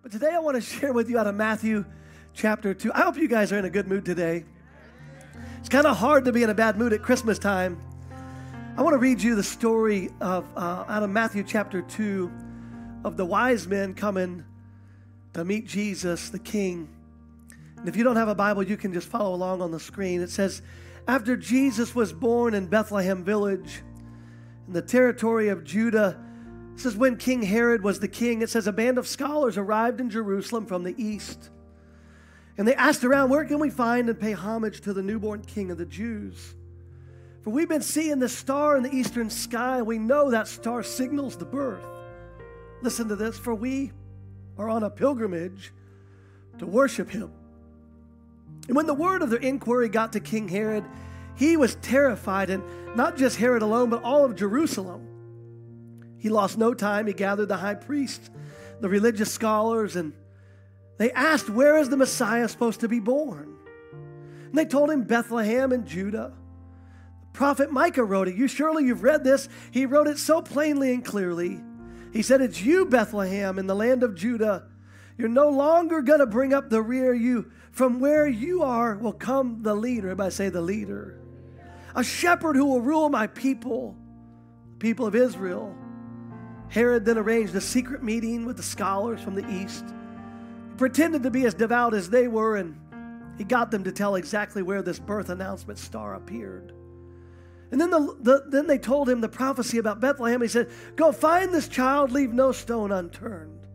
But today I want to share with you out of Matthew chapter 2. I hope you guys are in a good mood today. It's kind of hard to be in a bad mood at Christmas time. I want to read you the story of uh, out of Matthew chapter 2 of the wise men coming to meet Jesus, the King. And if you don't have a Bible, you can just follow along on the screen. It says, After Jesus was born in Bethlehem village in the territory of Judah, it says, When King Herod was the king, it says, a band of scholars arrived in Jerusalem from the east. And they asked around, Where can we find and pay homage to the newborn king of the Jews? For we've been seeing the star in the eastern sky, we know that star signals the birth. Listen to this, for we are on a pilgrimage to worship him. And when the word of their inquiry got to King Herod, he was terrified, and not just Herod alone, but all of Jerusalem. He lost no time. He gathered the high priests, the religious scholars, and they asked, Where is the Messiah supposed to be born? And they told him, Bethlehem in Judah. Prophet Micah wrote it. You surely you've read this. He wrote it so plainly and clearly. He said, It's you, Bethlehem, in the land of Judah. You're no longer going to bring up the rear. You, from where you are, will come the leader. Everybody say the leader. A shepherd who will rule my people, the people of Israel. Herod then arranged a secret meeting with the scholars from the east. He pretended to be as devout as they were, and he got them to tell exactly where this birth announcement star appeared. And then, the, the, then they told him the prophecy about Bethlehem. He said, Go find this child, leave no stone unturned.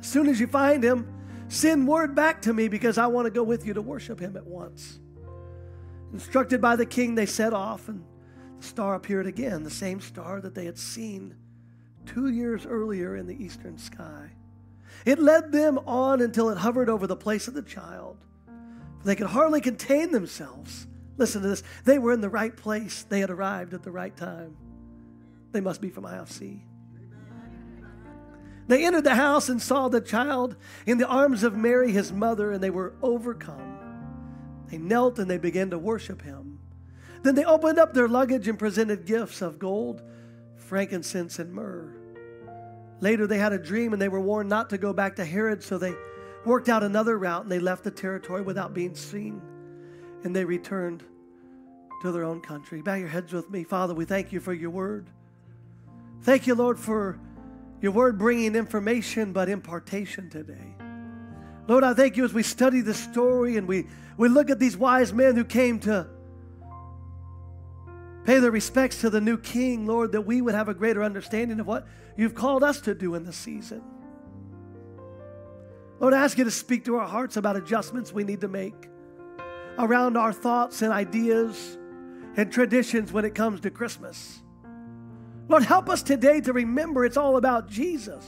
As soon as you find him, send word back to me because I want to go with you to worship him at once. Instructed by the king, they set off, and the star appeared again, the same star that they had seen two years earlier in the eastern sky. It led them on until it hovered over the place of the child. They could hardly contain themselves. Listen to this. They were in the right place. They had arrived at the right time. They must be from IFC. They entered the house and saw the child in the arms of Mary, his mother, and they were overcome. They knelt and they began to worship him. Then they opened up their luggage and presented gifts of gold, frankincense, and myrrh. Later, they had a dream and they were warned not to go back to Herod, so they worked out another route and they left the territory without being seen. And they returned to their own country. Bow your heads with me. Father, we thank you for your word. Thank you, Lord, for your word bringing information but impartation today. Lord, I thank you as we study the story and we, we look at these wise men who came to pay their respects to the new king, Lord, that we would have a greater understanding of what you've called us to do in this season. Lord, I ask you to speak to our hearts about adjustments we need to make around our thoughts and ideas and traditions when it comes to Christmas. Lord, help us today to remember it's all about Jesus.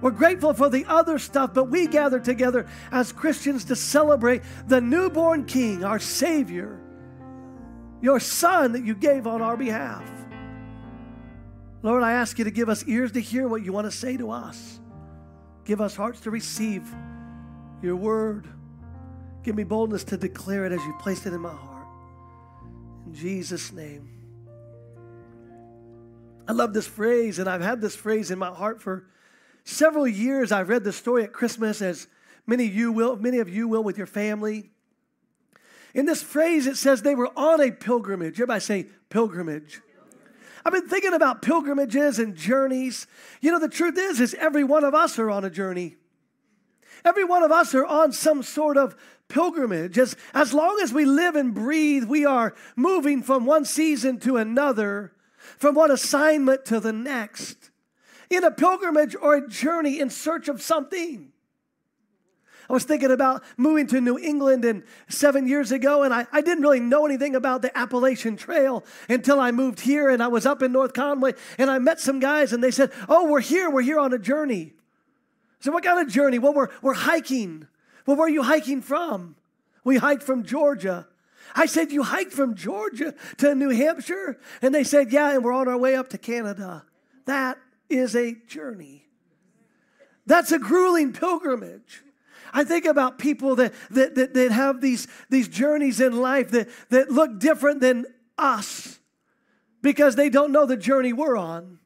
We're grateful for the other stuff, but we gather together as Christians to celebrate the newborn King, our Savior, your Son that you gave on our behalf. Lord, I ask you to give us ears to hear what you want to say to us. Give us hearts to receive your word. Give me boldness to declare it as you placed it in my heart. In Jesus' name. I love this phrase, and I've had this phrase in my heart for several years. I've read the story at Christmas, as many of you will, many of you will with your family. In this phrase, it says they were on a pilgrimage. Everybody say pilgrimage. I've been thinking about pilgrimages and journeys. You know, the truth is, is every one of us are on a journey. Every one of us are on some sort of pilgrimage. As, as long as we live and breathe, we are moving from one season to another from one assignment to the next, in a pilgrimage or a journey in search of something. I was thinking about moving to New England and seven years ago, and I, I didn't really know anything about the Appalachian Trail until I moved here and I was up in North Conway and I met some guys and they said, Oh, we're here, we're here on a journey. I said, What kind of journey? Well, we're, we're hiking. Well, where are you hiking from? We hiked from Georgia. I said, You hiked from Georgia to New Hampshire? And they said, Yeah, and we're on our way up to Canada. That is a journey. That's a grueling pilgrimage. I think about people that, that, that, that have these, these journeys in life that, that look different than us because they don't know the journey we're on.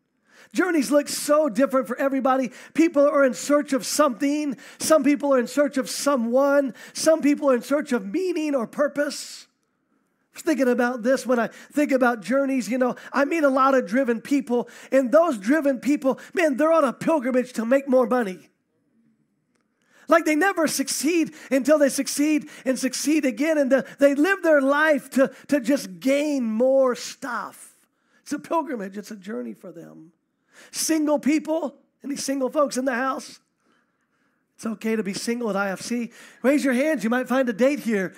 Journeys look so different for everybody. People are in search of something, some people are in search of someone, some people are in search of meaning or purpose. I was thinking about this when I think about journeys. You know, I meet a lot of driven people, and those driven people, man, they're on a pilgrimage to make more money. Like they never succeed until they succeed and succeed again. And the, they live their life to, to just gain more stuff. It's a pilgrimage, it's a journey for them. Single people, any single folks in the house? It's okay to be single at IFC. Raise your hands, you might find a date here.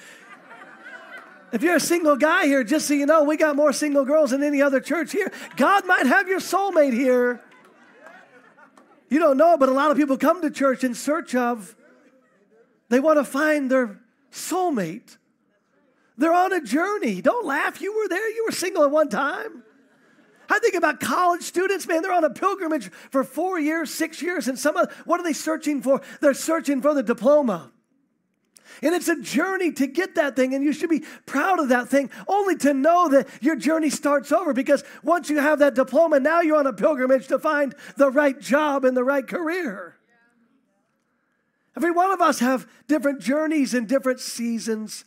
If you're a single guy here, just so you know, we got more single girls than any other church here. God might have your soulmate here. You don't know, but a lot of people come to church in search of they want to find their soulmate. They're on a journey. Don't laugh. You were there. You were single at one time. I think about college students, man, they're on a pilgrimage for four years, six years, and some of what are they searching for? They're searching for the diploma. And it's a journey to get that thing, and you should be proud of that thing, only to know that your journey starts over because once you have that diploma, now you're on a pilgrimage to find the right job and the right career. Every one of us have different journeys and different seasons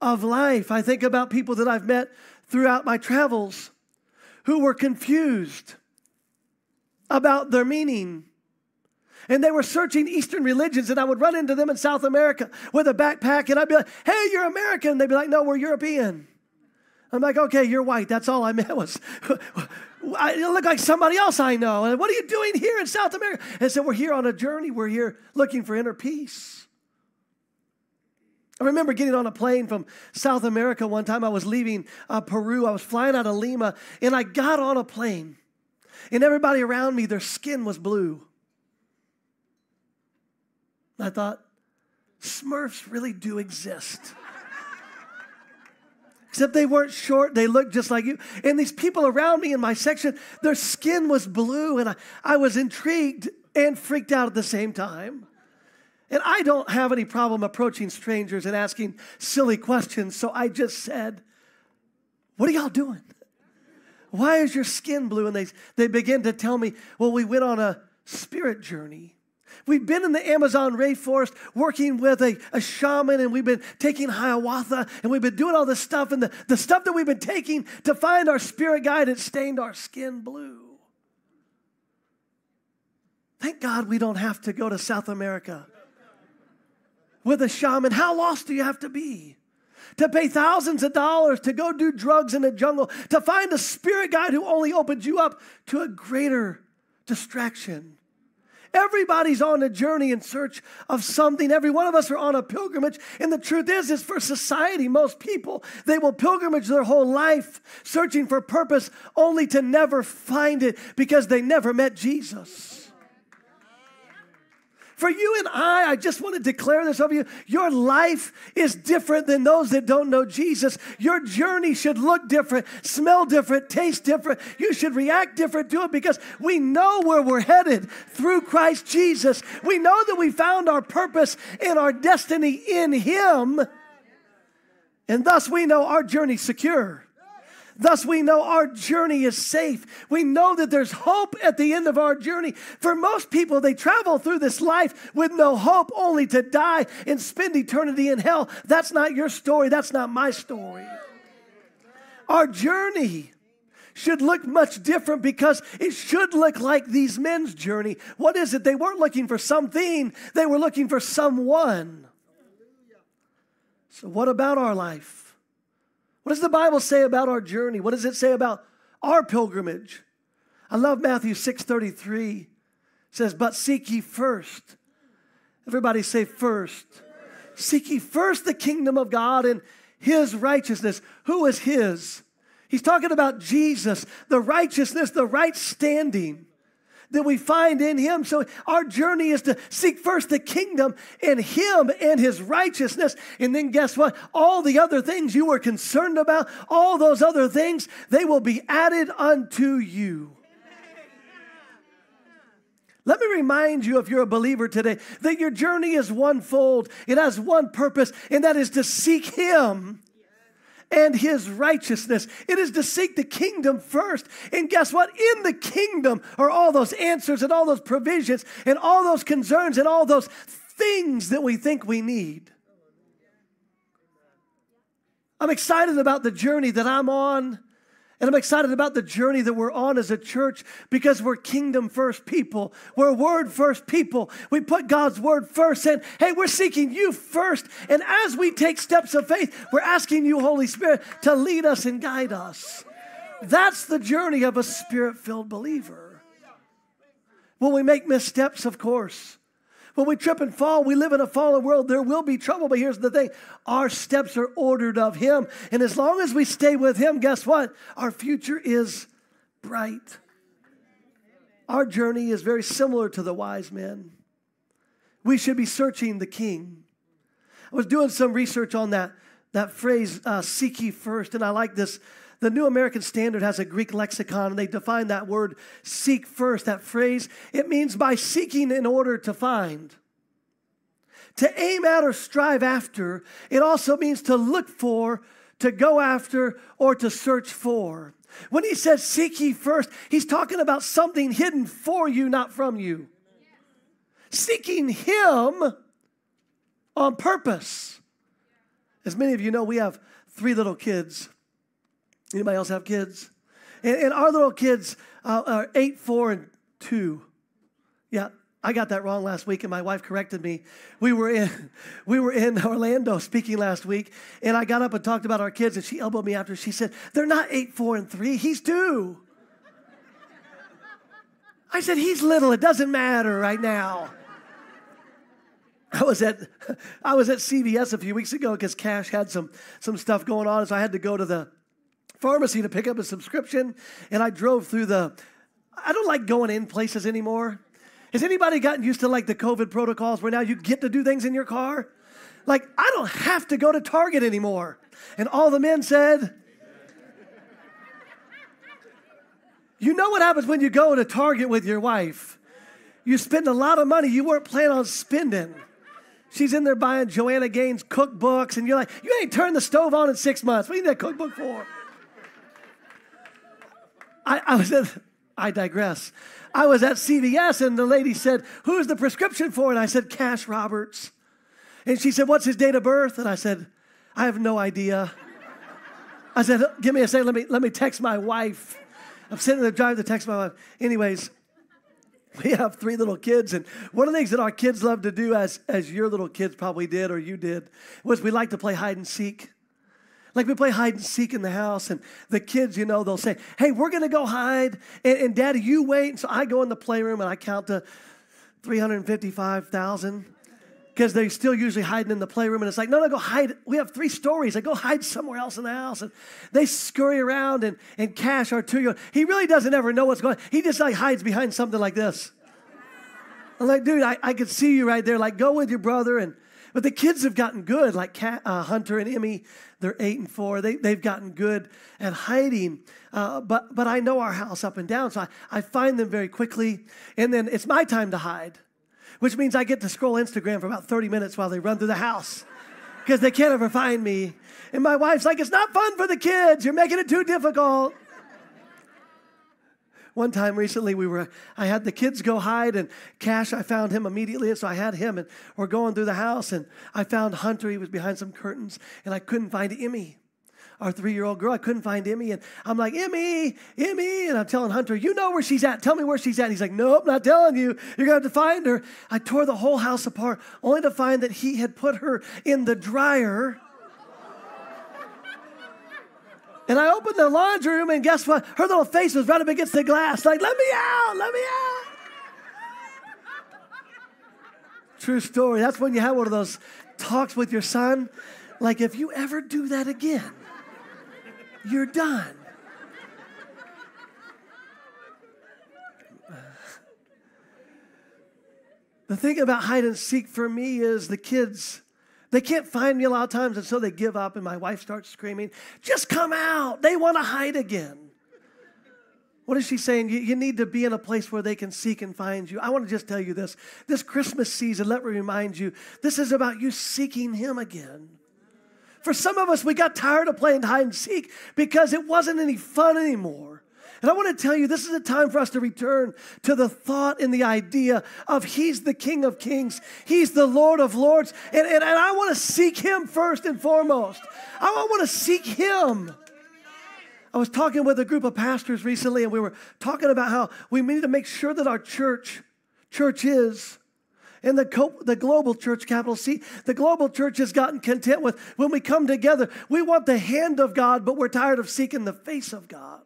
of life. I think about people that I've met throughout my travels who were confused about their meaning. And they were searching Eastern religions, and I would run into them in South America with a backpack, and I'd be like, hey, you're American. They'd be like, no, we're European. I'm like, okay, you're white. That's all I meant was, I look like somebody else I know. And what are you doing here in South America? And so we're here on a journey. We're here looking for inner peace. I remember getting on a plane from South America one time. I was leaving uh, Peru. I was flying out of Lima, and I got on a plane, and everybody around me, their skin was blue. I thought, Smurfs really do exist. Except they weren't short, they looked just like you. And these people around me in my section, their skin was blue, and I, I was intrigued and freaked out at the same time. And I don't have any problem approaching strangers and asking silly questions, so I just said, What are y'all doing? Why is your skin blue? And they, they begin to tell me, Well, we went on a spirit journey. We've been in the Amazon rainforest working with a, a shaman, and we've been taking ayahuasca, and we've been doing all this stuff. And the, the stuff that we've been taking to find our spirit guide, it stained our skin blue. Thank God we don't have to go to South America with a shaman. How lost do you have to be? To pay thousands of dollars to go do drugs in the jungle, to find a spirit guide who only opens you up to a greater distraction. Everybody's on a journey in search of something. Every one of us are on a pilgrimage. And the truth is, is for society, most people, they will pilgrimage their whole life searching for purpose only to never find it because they never met Jesus. For you and I, I just want to declare this over you. Your life is different than those that don't know Jesus. Your journey should look different, smell different, taste different. You should react different to it because we know where we're headed through Christ Jesus. We know that we found our purpose and our destiny in Him. And thus we know our journey secure. Thus, we know our journey is safe. We know that there's hope at the end of our journey. For most people, they travel through this life with no hope, only to die and spend eternity in hell. That's not your story. That's not my story. Our journey should look much different because it should look like these men's journey. What is it? They weren't looking for something, they were looking for someone. So, what about our life? What does the Bible say about our journey? What does it say about our pilgrimage? I love Matthew 6:33. It says, "But seek ye first." Everybody say first. Seek ye first the kingdom of God and his righteousness. Who is his? He's talking about Jesus, the righteousness, the right standing that we find in Him. So our journey is to seek first the kingdom and Him and His righteousness. And then guess what? All the other things you were concerned about, all those other things, they will be added unto you. Let me remind you, if you're a believer today, that your journey is one fold. It has one purpose, and that is to seek Him and his righteousness. It is to seek the kingdom first. And guess what? In the kingdom are all those answers and all those provisions and all those concerns and all those things that we think we need. I'm excited about the journey that I'm on and I'm excited about the journey that we're on as a church because we're kingdom first people. We're word first people. We put God's word first and hey, we're seeking you first. And as we take steps of faith, we're asking you, Holy Spirit, to lead us and guide us. That's the journey of a spirit filled believer. Will we make missteps? Of course. When we trip and fall, we live in a fallen world. There will be trouble, but here's the thing our steps are ordered of Him. And as long as we stay with Him, guess what? Our future is bright. Our journey is very similar to the wise men. We should be searching the King. I was doing some research on that, that phrase, uh, seek ye first, and I like this the New American Standard has a Greek lexicon, and they define that word seek first, that phrase. It means by seeking in order to find. To aim at or strive after, it also means to look for, to go after, or to search for. When he says seek ye first, he's talking about something hidden for you, not from you. Seeking him on purpose. As many of you know, we have three little kids. Anybody else have kids? And, and our little kids uh, are eight, four, and two. Yeah, I got that wrong last week, and my wife corrected me. We were in, we were in Orlando speaking last week, and I got up and talked about our kids, and she elbowed me after. She said, "They're not eight, four, and three. He's two." I said, "He's little. It doesn't matter right now." I was at I was at CVS a few weeks ago because Cash had some some stuff going on, so I had to go to the pharmacy to pick up a subscription, and I drove through the. I don't like going in places anymore. Has anybody gotten used to like the COVID protocols where now you get to do things in your car? Like, I don't have to go to Target anymore. And all the men said, You know what happens when you go to Target with your wife? You spend a lot of money you weren't planning on spending. She's in there buying Joanna Gaines cookbooks, and you're like, You ain't turned the stove on in six months. What do you need that cookbook for? I, I was at, I digress. I was at CVS and the lady said, Who's the prescription for? And I said, Cash Roberts. And she said, What's his date of birth? And I said, I have no idea. I said, Give me a second. Let me, let me text my wife. I'm sitting there driving to text my wife. Anyways, we have three little kids, and one of the things that our kids love to do, as, as your little kids probably did or you did, was we like to play hide and seek. Like we play hide and seek in the house, and the kids, you know, they'll say, Hey, we're to go hide. And, and, Daddy, you wait. And so I go in the playroom and I count to 355,000 because they're still usually hiding in the playroom. And it's like, No, no, go hide. We have three stories. I go hide somewhere else in the house. And they scurry around, and, and Cash, our two year old, he really doesn't ever know what's going on. He just like hides behind something like this. I'm like, dude, I, I could see you right there. Like, go with your brother and but the kids have gotten good, like Kat, uh, Hunter and Emmy. They're eight and four. They, they've gotten good at hiding. Uh, but, but I know our house up and down, so I, I find them very quickly. And then it's my time to hide, which means I get to scroll Instagram for about 30 minutes while they run through the house because they can't ever find me. And my wife's like, it's not fun for the kids. You're making it too difficult. One time recently, we were, I had the kids go hide, and Cash, I found him immediately, and so I had him, and we're going through the house, and I found Hunter. He was behind some curtains, and I couldn't find Emmy, our three-year-old girl. I couldn't find Emmy, and I'm like, Emmy, Emmy, and I'm telling Hunter, you know where she's at. Tell me where she's at. And he's like, Nope, not telling you. You're gonna have to find her. I tore the whole house apart, only to find that he had put her in the dryer and I opened the laundry room, and guess what? Her little face was right up against the glass, like, let me out, let me out. True story. That's when you have one of those talks with your son. Like, if you ever do that again, you're done. The thing about hide and seek for me is the kids they can't find me a lot of times, and so they give up, and my wife starts screaming, Just come out. They want to hide again. What is she saying? You, you, need to be in a place where they can seek and find you. I want to just tell you this. This Christmas season, let me remind you, this is about you seeking Him again. For some of us, we got tired of playing hide and seek because it wasn't any fun anymore. And I want to tell you, this is a time for us to return to the thought and the idea of He's the King of Kings, He's the Lord of Lords. And, and, and I want to seek Him first and foremost. I want to seek Him. I was talking with a group of pastors recently, and we were talking about how we need to make sure that our church, church is, in the, co- the global church, capital C, the global church has gotten content with when we come together, we want the hand of God, but we're tired of seeking the face of God.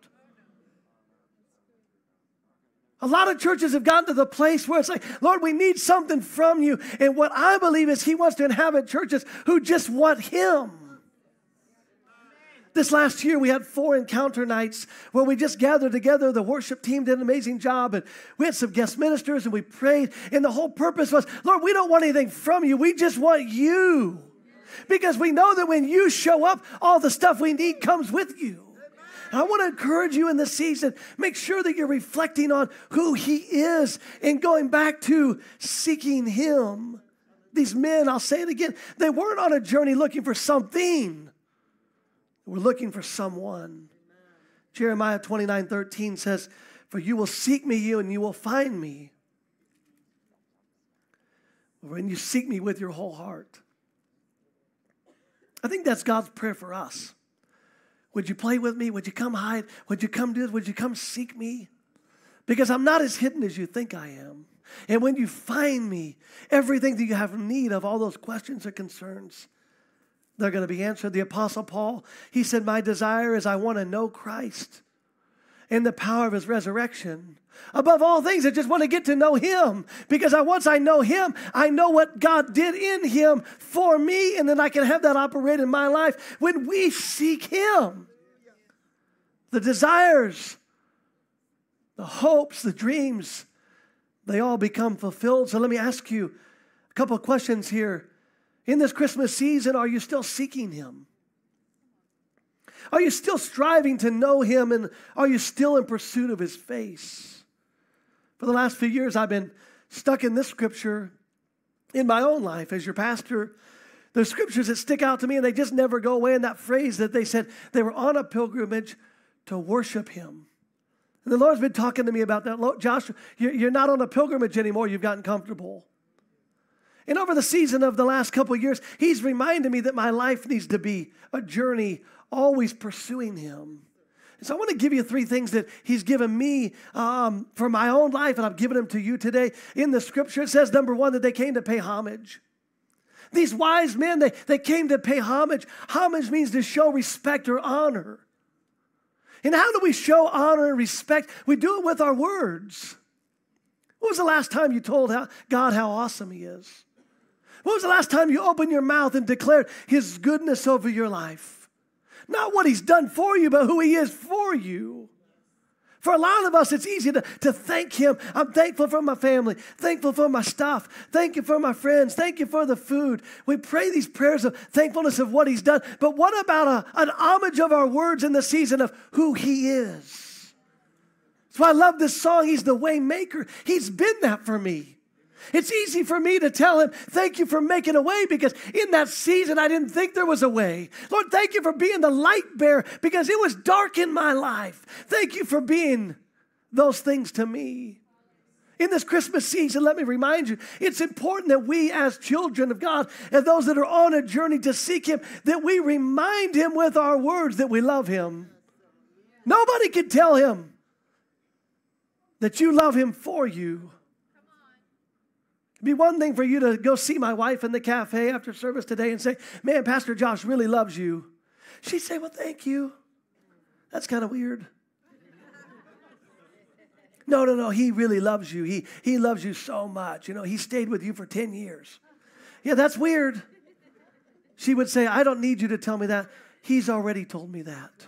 A lot of churches have gotten to the place where it's like, Lord, we need something from you. And what I believe is He wants to inhabit churches who just want Him. This last year, we had four encounter nights where we just gathered together. The worship team did an amazing job, and we had some guest ministers and we prayed. And the whole purpose was, Lord, we don't want anything from you, we just want you. Because we know that when you show up, all the stuff we need comes with you. I want to encourage you in this season, make sure that you're reflecting on who He is and going back to seeking Him. These men, I'll say it again, they weren't on a journey looking for something, they were looking for someone. Jeremiah 29 13 says, For you will seek me, you, and you will find me. When you seek me with your whole heart. I think that's God's prayer for us. Would you play with me? Would you come hide? Would you come do this? Would you come seek me? Because I'm not as hidden as you think I am. And when you find me, everything that you have need of, all those questions or concerns, they're going to be answered. The Apostle Paul, he said, My desire is I want to know Christ and the power of his resurrection. Above all things, I just want to get to know him because I, once I know him, I know what God did in him for me, and then I can have that operate in my life when we seek him. The desires, the hopes, the dreams, they all become fulfilled. So let me ask you a couple of questions here. In this Christmas season, are you still seeking him? Are you still striving to know him and are you still in pursuit of his face? For the last few years, I've been stuck in this scripture in my own life as your pastor. There's scriptures that stick out to me and they just never go away. And that phrase that they said they were on a pilgrimage to worship him. And the Lord's been talking to me about that. Joshua, you're not on a pilgrimage anymore. You've gotten comfortable. And over the season of the last couple years, He's reminded me that my life needs to be a journey always pursuing Him. And so I want to give you three things that He's given me um, for my own life, and I've given them to you today. In the scripture, it says, number one, that they came to pay homage. These wise men, they, they came to pay homage. Homage means to show respect or honor. And how do we show honor and respect? We do it with our words. When was the last time you told God how awesome He is? When was the last time you opened your mouth and declared His goodness over your life? Not what he's done for you, but who he is for you. For a lot of us, it's easy to, to thank him. I'm thankful for my family, thankful for my stuff, thank you for my friends, thank you for the food. We pray these prayers of thankfulness of what he's done. But what about a, an homage of our words in the season of who he is? That's why I love this song. He's the way maker. He's been that for me. It's easy for me to tell him, Thank you for making a way because in that season I didn't think there was a way. Lord, thank you for being the light bearer because it was dark in my life. Thank you for being those things to me. In this Christmas season, let me remind you, it's important that we, as children of God, and those that are on a journey to seek Him, that we remind Him with our words that we love Him. Nobody can tell Him that you love Him for you be one thing for you to go see my wife in the cafe after service today and say, Man, Pastor Josh really loves you. She'd say, Well, thank you. That's kind of weird. No, no, no. He really loves you. He, he loves you so much. You know, he stayed with you for 10 years. Yeah, that's weird. She would say, I don't need you to tell me that. He's already told me that.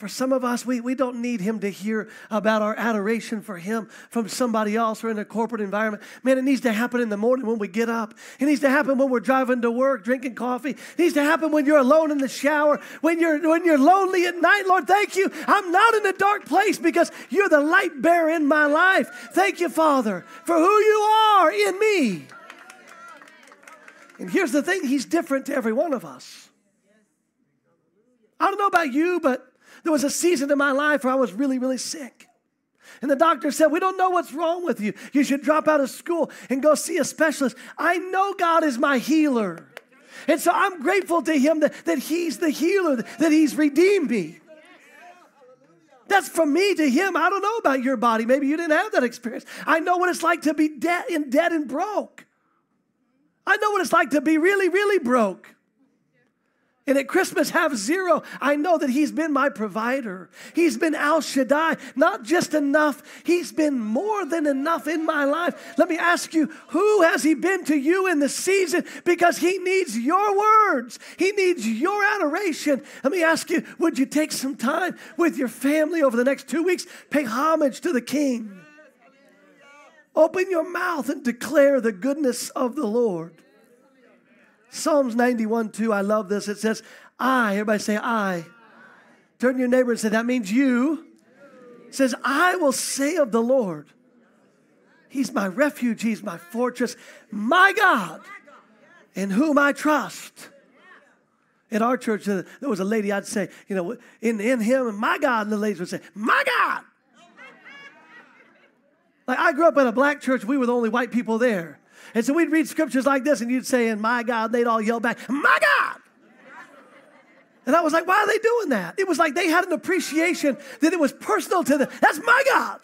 For some of us, we, we don't need him to hear about our adoration for him from somebody else or in a corporate environment. Man, it needs to happen in the morning when we get up. It needs to happen when we're driving to work, drinking coffee. It needs to happen when you're alone in the shower, when you're, when you're lonely at night. Lord, thank you. I'm not in a dark place because you're the light bearer in my life. Thank you, Father, for who you are in me. And here's the thing He's different to every one of us. I don't know about you, but there was a season in my life where I was really, really sick. And the doctor said, We don't know what's wrong with you. You should drop out of school and go see a specialist. I know God is my healer. And so I'm grateful to Him that, that He's the healer, that He's redeemed me. That's from me to Him. I don't know about your body. Maybe you didn't have that experience. I know what it's like to be dead and dead and broke. I know what it's like to be really, really broke and at Christmas have zero, I know that He's been my provider. He's been El Shaddai, not just enough, He's been more than enough in my life. Let me ask you, who has He been to you in the season? Because He needs your words, He needs your adoration. Let me ask you, would you take some time with your family over the next two weeks? Pay homage to the King. Open your mouth and declare the goodness of the Lord. Psalms 91 2, I love this. It says, I, everybody say, I. Turn to your neighbor and say, that means you. It says, I will say of the Lord, He's my refuge, He's my fortress, my God, in whom I trust. In our church, uh, there was a lady I'd say, you know, in, in Him, and my God, and the ladies would say, my God. Like I grew up in a black church, we were the only white people there. And so we'd read scriptures like this, and you'd say, and my God, they'd all yell back, my God. And I was like, why are they doing that? It was like they had an appreciation that it was personal to them. That's my God.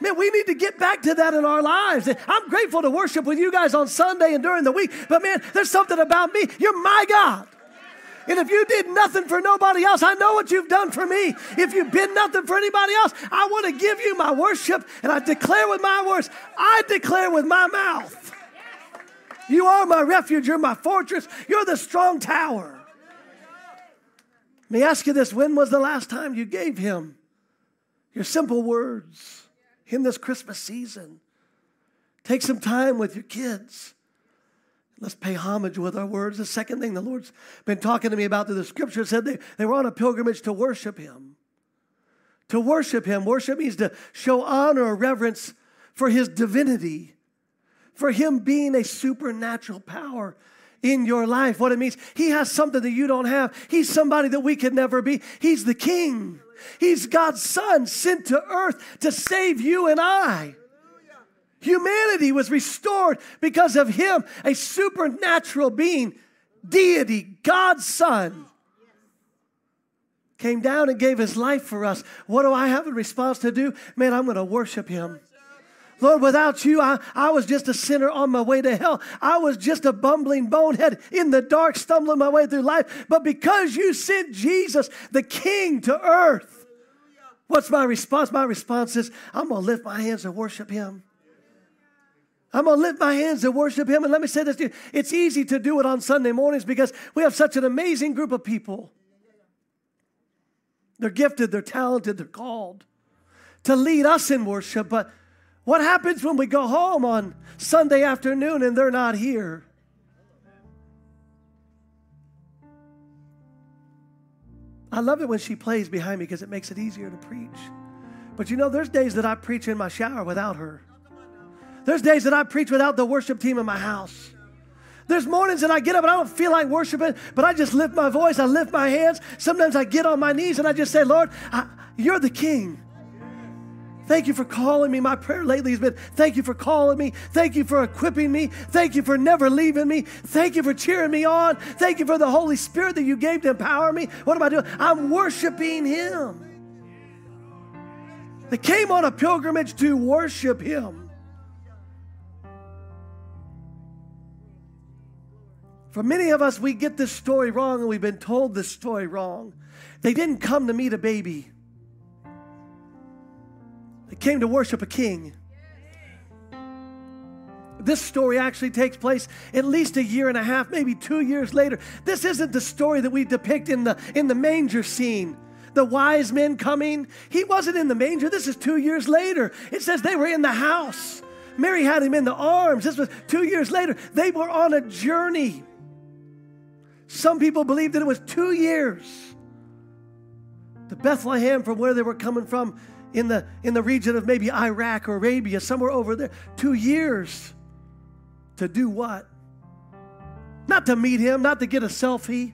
Man, we need to get back to that in our lives. I'm grateful to worship with you guys on Sunday and during the week, but man, there's something about me. You're my God. And if you did nothing for nobody else, I know what you've done for me. If you've been nothing for anybody else, I want to give you my worship and I declare with my words, I declare with my mouth. You are my refuge, you're my fortress, you're the strong tower. Let me ask you this when was the last time you gave him your simple words in this Christmas season? Take some time with your kids. Let's pay homage with our words. The second thing the Lord's been talking to me about through the scripture said they, they were on a pilgrimage to worship Him. To worship Him. Worship means to show honor or reverence for His divinity, for Him being a supernatural power in your life. What it means, He has something that you don't have. He's somebody that we could never be. He's the King, He's God's Son sent to earth to save you and I. Humanity was restored because of him, a supernatural being, deity, God's Son. Came down and gave his life for us. What do I have a response to do? Man, I'm going to worship him. Lord, without you, I, I was just a sinner on my way to hell. I was just a bumbling bonehead in the dark, stumbling my way through life. But because you sent Jesus, the King, to earth, what's my response? My response is, I'm going to lift my hands and worship him. I'm going to lift my hands and worship Him. And let me say this to you it's easy to do it on Sunday mornings because we have such an amazing group of people. They're gifted, they're talented, they're called to lead us in worship. But what happens when we go home on Sunday afternoon and they're not here? I love it when she plays behind me because it makes it easier to preach. But you know, there's days that I preach in my shower without her. There's days that I preach without the worship team in my house. There's mornings that I get up and I don't feel like worshiping, but I just lift my voice, I lift my hands. Sometimes I get on my knees and I just say, Lord, I, you're the king. Thank you for calling me. My prayer lately has been thank you for calling me. Thank you for equipping me. Thank you for never leaving me. Thank you for cheering me on. Thank you for the Holy Spirit that you gave to empower me. What am I doing? I'm worshiping Him. They came on a pilgrimage to worship Him. For many of us, we get this story wrong and we've been told this story wrong. They didn't come to meet a baby, they came to worship a king. This story actually takes place at least a year and a half, maybe two years later. This isn't the story that we depict in the, in the manger scene the wise men coming. He wasn't in the manger. This is two years later. It says they were in the house. Mary had him in the arms. This was two years later. They were on a journey. Some people believe that it was two years to Bethlehem from where they were coming from in the, in the region of maybe Iraq or Arabia, somewhere over there. Two years to do what? not to meet him, not to get a selfie.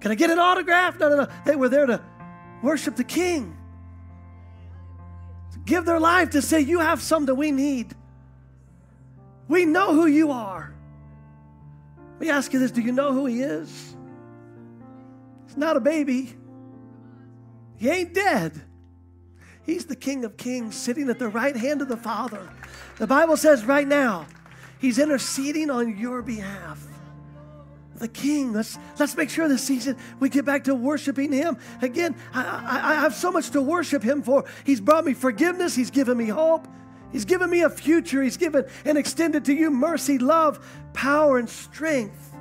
Can I get an autograph? No, no, no. They were there to worship the King. To give their life to say, You have something we need. We know who you are. Let me ask you this do you know who he is? He's not a baby, he ain't dead. He's the King of Kings sitting at the right hand of the Father. The Bible says right now, He's interceding on your behalf. The King. Let's, let's make sure this season we get back to worshiping Him. Again, I, I, I have so much to worship Him for. He's brought me forgiveness, He's given me hope, He's given me a future, He's given and extended to you mercy, love, power, and strength.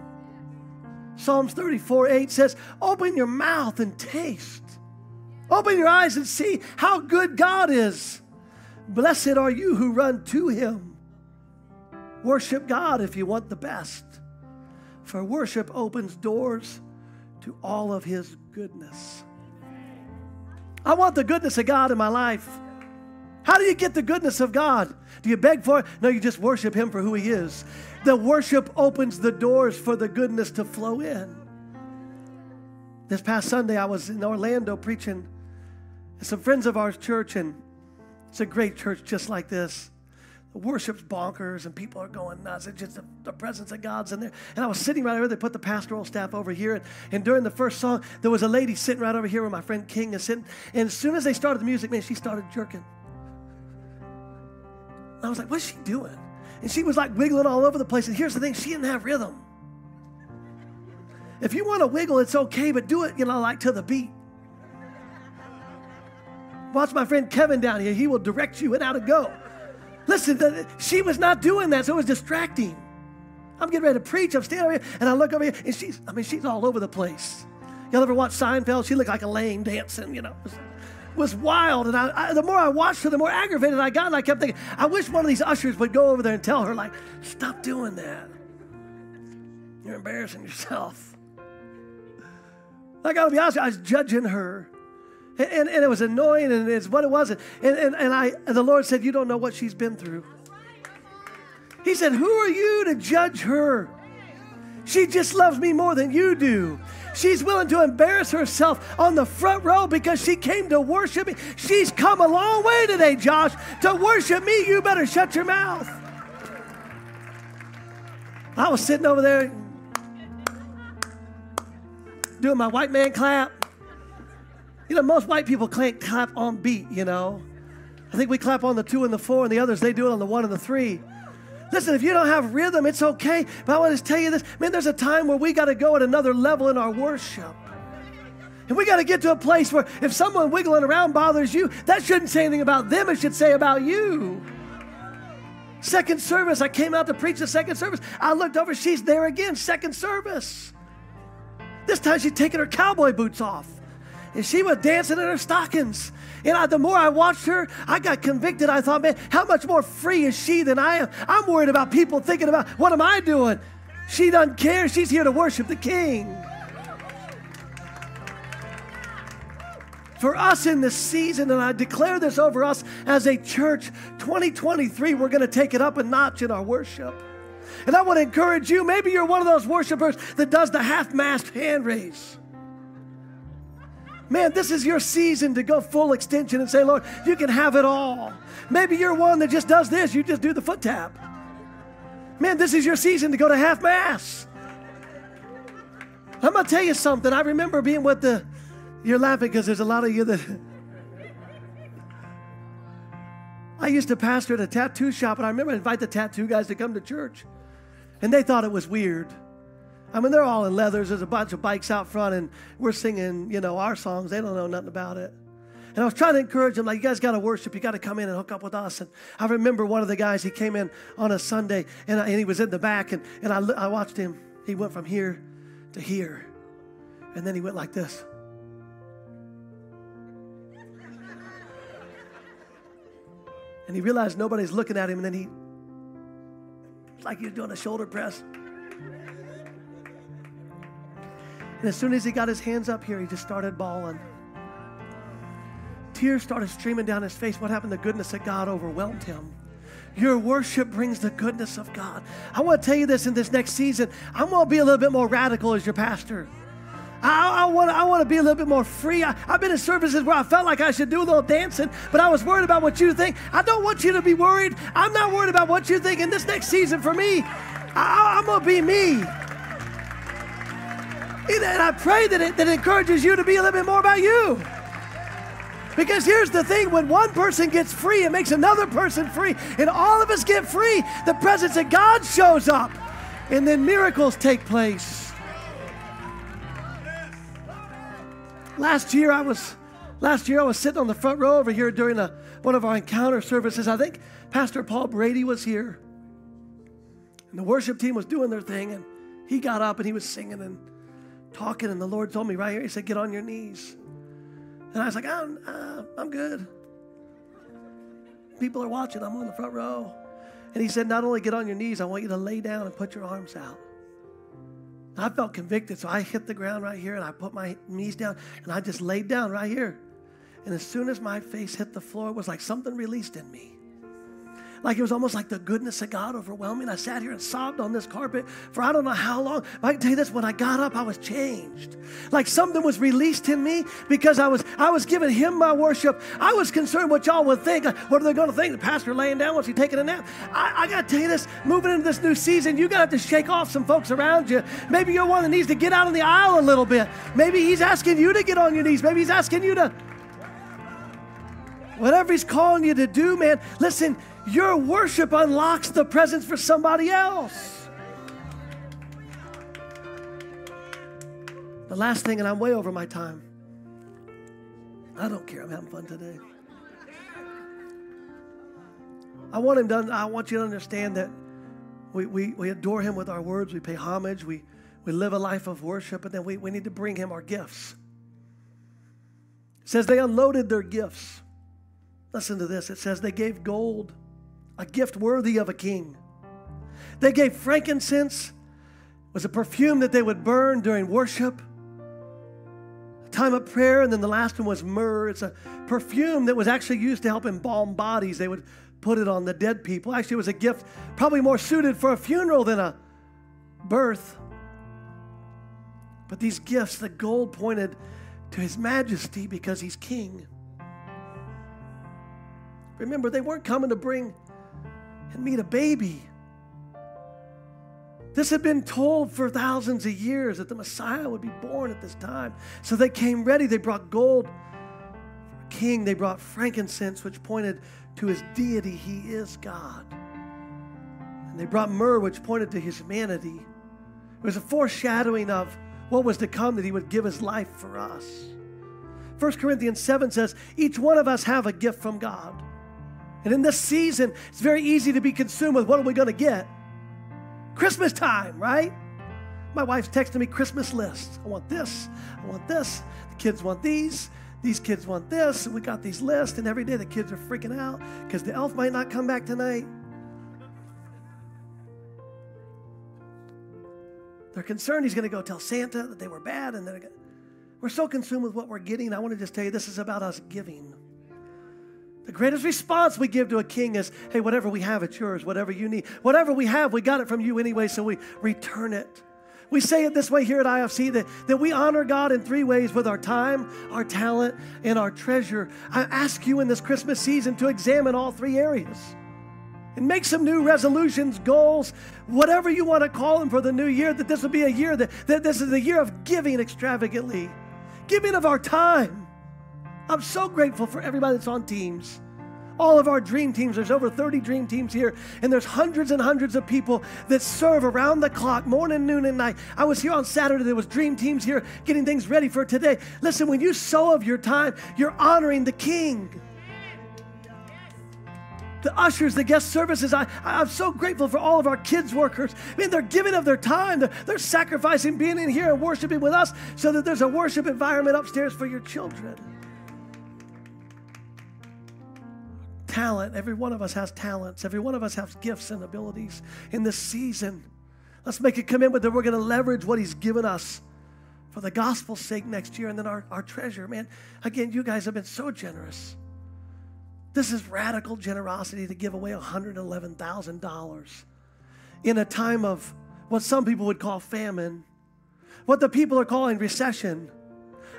Psalms 34 8 says, Open your mouth and taste. Open your eyes and see how good God is. Blessed are you who run to Him. Worship God if you want the best, for worship opens doors to all of His goodness. I want the goodness of God in my life. How do you get the goodness of God? Do you beg for it? No, you just worship Him for who He is. The worship opens the doors for the goodness to flow in. This past Sunday, I was in Orlando preaching. Some friends of ours church, and it's a great church just like this. The worship's bonkers, and people are going nuts. It's just the, the presence of God's in there. And I was sitting right over there. They put the pastoral staff over here. And, and during the first song, there was a lady sitting right over here where my friend King is sitting. And as soon as they started the music, man, she started jerking. I was like, what's she doing? And she was like wiggling all over the place. And here's the thing she didn't have rhythm. If you want to wiggle, it's okay, but do it, you know, like to the beat. Watch my friend Kevin down here. He will direct you and how to go. Listen, she was not doing that, so it was distracting. I'm getting ready to preach. I'm standing over here, and I look over here, and she's, I mean, she's all over the place. Y'all ever watch Seinfeld? She looked like Elaine dancing, you know was wild. And I, I, the more I watched her, the more aggravated I got. And I kept thinking, I wish one of these ushers would go over there and tell her, like, stop doing that. You're embarrassing yourself. I got to be honest, I was judging her. And, and, and, it was annoying, and it's what it was. And, and, and, I, and the Lord said, You don't know what she's been through. He said, Who are you to judge her? She just loves me more than you do. She's willing to embarrass herself on the front row because she came to worship me. She's come a long way today, Josh. To worship me, you better shut your mouth. I was sitting over there doing my white man clap. You know, most white people can't clap on beat, you know. I think we clap on the two and the four, and the others, they do it on the one and the three. Listen, if you don't have rhythm, it's okay. But I want to tell you this man, there's a time where we got to go at another level in our worship. And we got to get to a place where if someone wiggling around bothers you, that shouldn't say anything about them, it should say about you. Second service, I came out to preach the second service. I looked over, she's there again, second service. This time she's taking her cowboy boots off. And she was dancing in her stockings. And I, the more I watched her, I got convicted. I thought, man, how much more free is she than I am? I'm worried about people thinking about what am I doing? She doesn't care. She's here to worship the King. For us in this season, and I declare this over us as a church, 2023, we're going to take it up a notch in our worship. And I want to encourage you, maybe you're one of those worshipers that does the half mast hand raise. Man, this is your season to go full extension and say, Lord, you can have it all. Maybe you're one that just does this, you just do the foot tap. Man, this is your season to go to half mass. I'm going to tell you something. I remember being with the, you're laughing because there's a lot of you that. I used to pastor at a tattoo shop, and I remember invite the tattoo guys to come to church. And they thought it was weird. I mean, they're all in leathers. There's a bunch of bikes out front, and we're singing, you know, our songs. They don't know nothing about it. And I was trying to encourage them, like, you guys got to worship. You got to come in and hook up with us. And I remember one of the guys, he came in on a Sunday, and, I, and he was in the back, and, and I, I watched him. He went from here to here, and then he went like this. And he realized nobody's looking at him, and then he, it's like he was doing a shoulder press. And as soon as he got his hands up here, he just started bawling. Tears started streaming down his face. What happened? The goodness of God overwhelmed him. Your worship brings the goodness of God. I want to tell you this in this next season. I'm going to be a little bit more radical as your pastor. I, I, want, I want to be a little bit more free. I, have been in services where I felt like I should do a little dancing, but I was worried about what you think. I don't want you to be worried. I'm not worried about what you think in this next season for me. I, I'm going to be me. And I pray that it, that it encourages you to be a little bit more about you. Because here's the thing when one person gets free, it makes another person free. And all of us get free. The presence of God shows up. And then miracles take place. Last year I was last year I was sitting on the front row over here during a, one of our encounter services. I think Pastor Paul Brady was here. And the worship team was doing their thing and he got up and he was singing and talking, and the Lord told me right here, He said, Get on your knees. And I was like, I'm, uh, I'm good. People are watching, I'm on the front row. And He said, Not only get on your knees, I want you to lay down and put your arms out. I felt convicted, so I hit the ground right here and I put my knees down and I just laid down right here. And as soon as my face hit the floor, it was like something released in me. Like it was almost like the goodness of God overwhelming. I sat here and sobbed on this carpet for I don't know how long. But I can tell you this: when I got up, I was changed. Like something was released in me because I was I was giving Him my worship. I was concerned what y'all would think. What are they going to think? The pastor laying down? Was he taking a nap? I, I got to tell you this: moving into this new season, you got to shake off some folks around you. Maybe you're one that needs to get out of the aisle a little bit. Maybe He's asking you to get on your knees. Maybe He's asking you to. Whatever he's calling you to do, man, listen, your worship unlocks the presence for somebody else. The last thing, and I'm way over my time. I don't care. I'm having fun today. I want him done. I want you to understand that we, we, we adore him with our words. We pay homage. We, we live a life of worship, and then we, we need to bring him our gifts. It says they unloaded their gifts. Listen to this. It says they gave gold a gift worthy of a king. They gave frankincense, was a perfume that they would burn during worship, time of prayer, and then the last one was myrrh. It's a perfume that was actually used to help embalm bodies. They would put it on the dead people. Actually, it was a gift probably more suited for a funeral than a birth. But these gifts, the gold pointed to his majesty because he's king. Remember, they weren't coming to bring and meet a baby. This had been told for thousands of years that the Messiah would be born at this time. So they came ready. They brought gold for a king. They brought frankincense, which pointed to his deity. He is God. And they brought myrrh, which pointed to his humanity. It was a foreshadowing of what was to come, that he would give his life for us. 1 Corinthians 7 says, Each one of us have a gift from God. And in this season, it's very easy to be consumed with what are we going to get? Christmas time, right? My wife's texting me Christmas lists. I want this. I want this. The kids want these. These kids want this. And we got these lists. And every day the kids are freaking out because the elf might not come back tonight. They're concerned he's going to go tell Santa that they were bad. And then we're so consumed with what we're getting. I want to just tell you this is about us giving. The greatest response we give to a king is, hey, whatever we have, it's yours. Whatever you need. Whatever we have, we got it from you anyway, so we return it. We say it this way here at IFC that, that we honor God in three ways with our time, our talent, and our treasure. I ask you in this Christmas season to examine all three areas and make some new resolutions, goals, whatever you want to call them for the new year, that this will be a year that, that this is the year of giving extravagantly, giving of our time I'm so grateful for everybody that's on teams. All of our dream teams, there's over 30 dream teams here, and there's hundreds and hundreds of people that serve around the clock, morning, noon, and night. I was here on Saturday, there was dream teams here getting things ready for today. Listen, when you sow of your time, you're honoring the king the ushers, the guest services. I, I'm so grateful for all of our kids' workers. I mean, they're giving of their time. They're, they're sacrificing being in here and worshiping with us so that there's a worship environment upstairs for your children. Talent. Every one of us has talents. Every one of us has gifts and abilities in this season. Let's make a commitment that we're going to leverage what He's given us for the gospel's sake next year and then our, our treasure. Man, again, you guys have been so generous. This is radical generosity to give away $111,000 in a time of what some people would call famine, what the people are calling recession.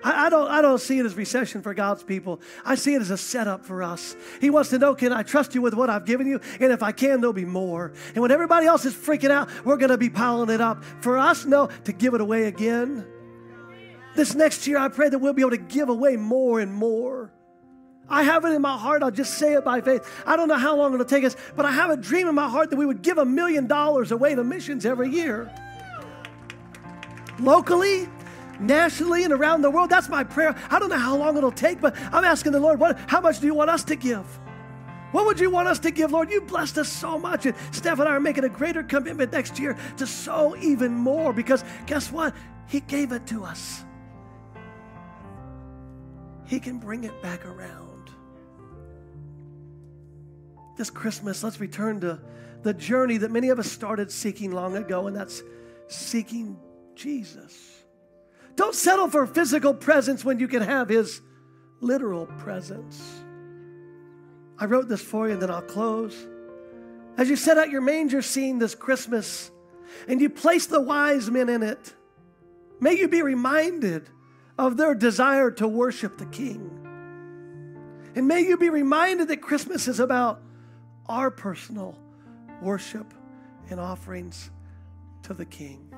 I, I, don't, I don't see it as recession for God's people. I see it as a setup for us. He wants to know can I trust you with what I've given you? And if I can, there'll be more. And when everybody else is freaking out, we're going to be piling it up. For us, no, to give it away again. This next year, I pray that we'll be able to give away more and more. I have it in my heart. I'll just say it by faith. I don't know how long it'll take us, but I have a dream in my heart that we would give a million dollars away to missions every year. Locally, nationally, and around the world. That's my prayer. I don't know how long it'll take, but I'm asking the Lord, what, how much do you want us to give? What would you want us to give, Lord? You blessed us so much. And Steph and I are making a greater commitment next year to sow even more because guess what? He gave it to us. He can bring it back around this Christmas, let's return to the journey that many of us started seeking long ago, and that's seeking Jesus. Don't settle for physical presence when you can have his literal presence. I wrote this for you, and then I'll close. As you set out your manger scene this Christmas and you place the wise men in it, may you be reminded of their desire to worship the King. And may you be reminded that Christmas is about our personal worship and offerings to the King.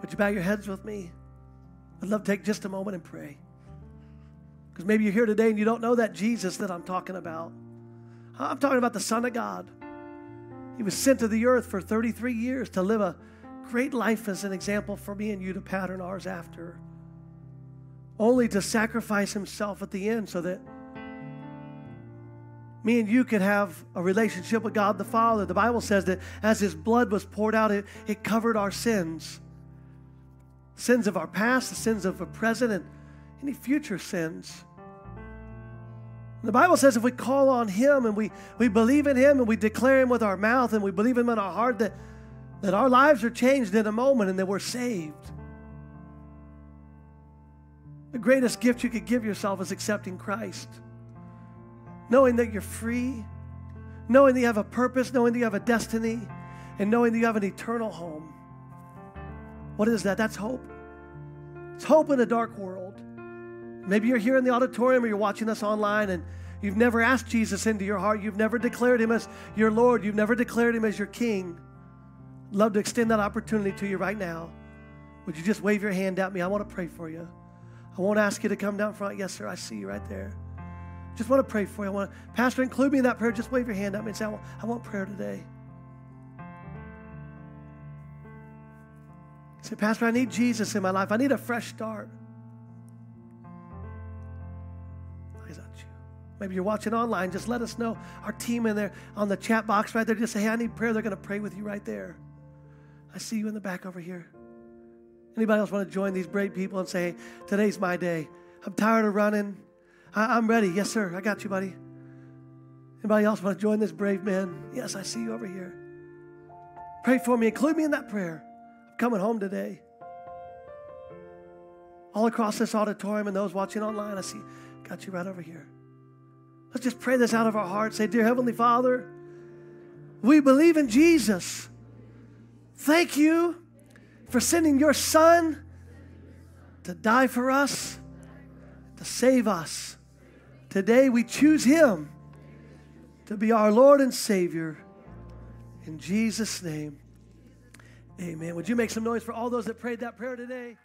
Would you bow your heads with me? I'd love to take just a moment and pray. Because maybe you're here today and you don't know that Jesus that I'm talking about. I'm talking about the Son of God. He was sent to the earth for 33 years to live a great life as an example for me and you to pattern ours after. Only to sacrifice himself at the end so that me and you could have a relationship with God the Father. The Bible says that as His blood was poured out, it, it covered our sins sins of our past, the sins of the present, and any future sins. The Bible says if we call on Him and we, we believe in Him and we declare Him with our mouth and we believe Him in our heart, that, that our lives are changed in a moment and that we're saved. The greatest gift you could give yourself is accepting Christ knowing that you're free, knowing that you have a purpose, knowing that you have a destiny, and knowing that you have an eternal home. What is that? That's hope. It's hope in a dark world. Maybe you're here in the auditorium or you're watching us online and you've never asked Jesus into your heart. You've never declared him as your Lord. You've never declared him as your King. Love to extend that opportunity to you right now. Would you just wave your hand at me? I want to pray for you. I won't ask you to come down front. Yes, sir. I see you right there. Just want to pray for you. I want to, Pastor, include me in that prayer. Just wave your hand at me and say, I want, I want prayer today. Say, Pastor, I need Jesus in my life. I need a fresh start. Is that you? Maybe you're watching online. Just let us know. Our team in there on the chat box right there. Just say, hey, I need prayer. They're going to pray with you right there. I see you in the back over here. Anybody else want to join these brave people and say, today's my day. I'm tired of running. I, am ready. Yes, sir. I got you, buddy. Anybody else want to join this brave man? Yes, I see you over here. Pray for me. Include me in that prayer. Coming home today. All across this auditorium and those watching online, I see, got you right over here. Let's just pray this out of our hearts. Say, Dear Heavenly Father, we believe in Jesus. Thank you for sending your Son to die for us, to save us. Today we choose Him to be our Lord and Savior. In Jesus' name, amen. Would you make some noise for all those that prayed that prayer today?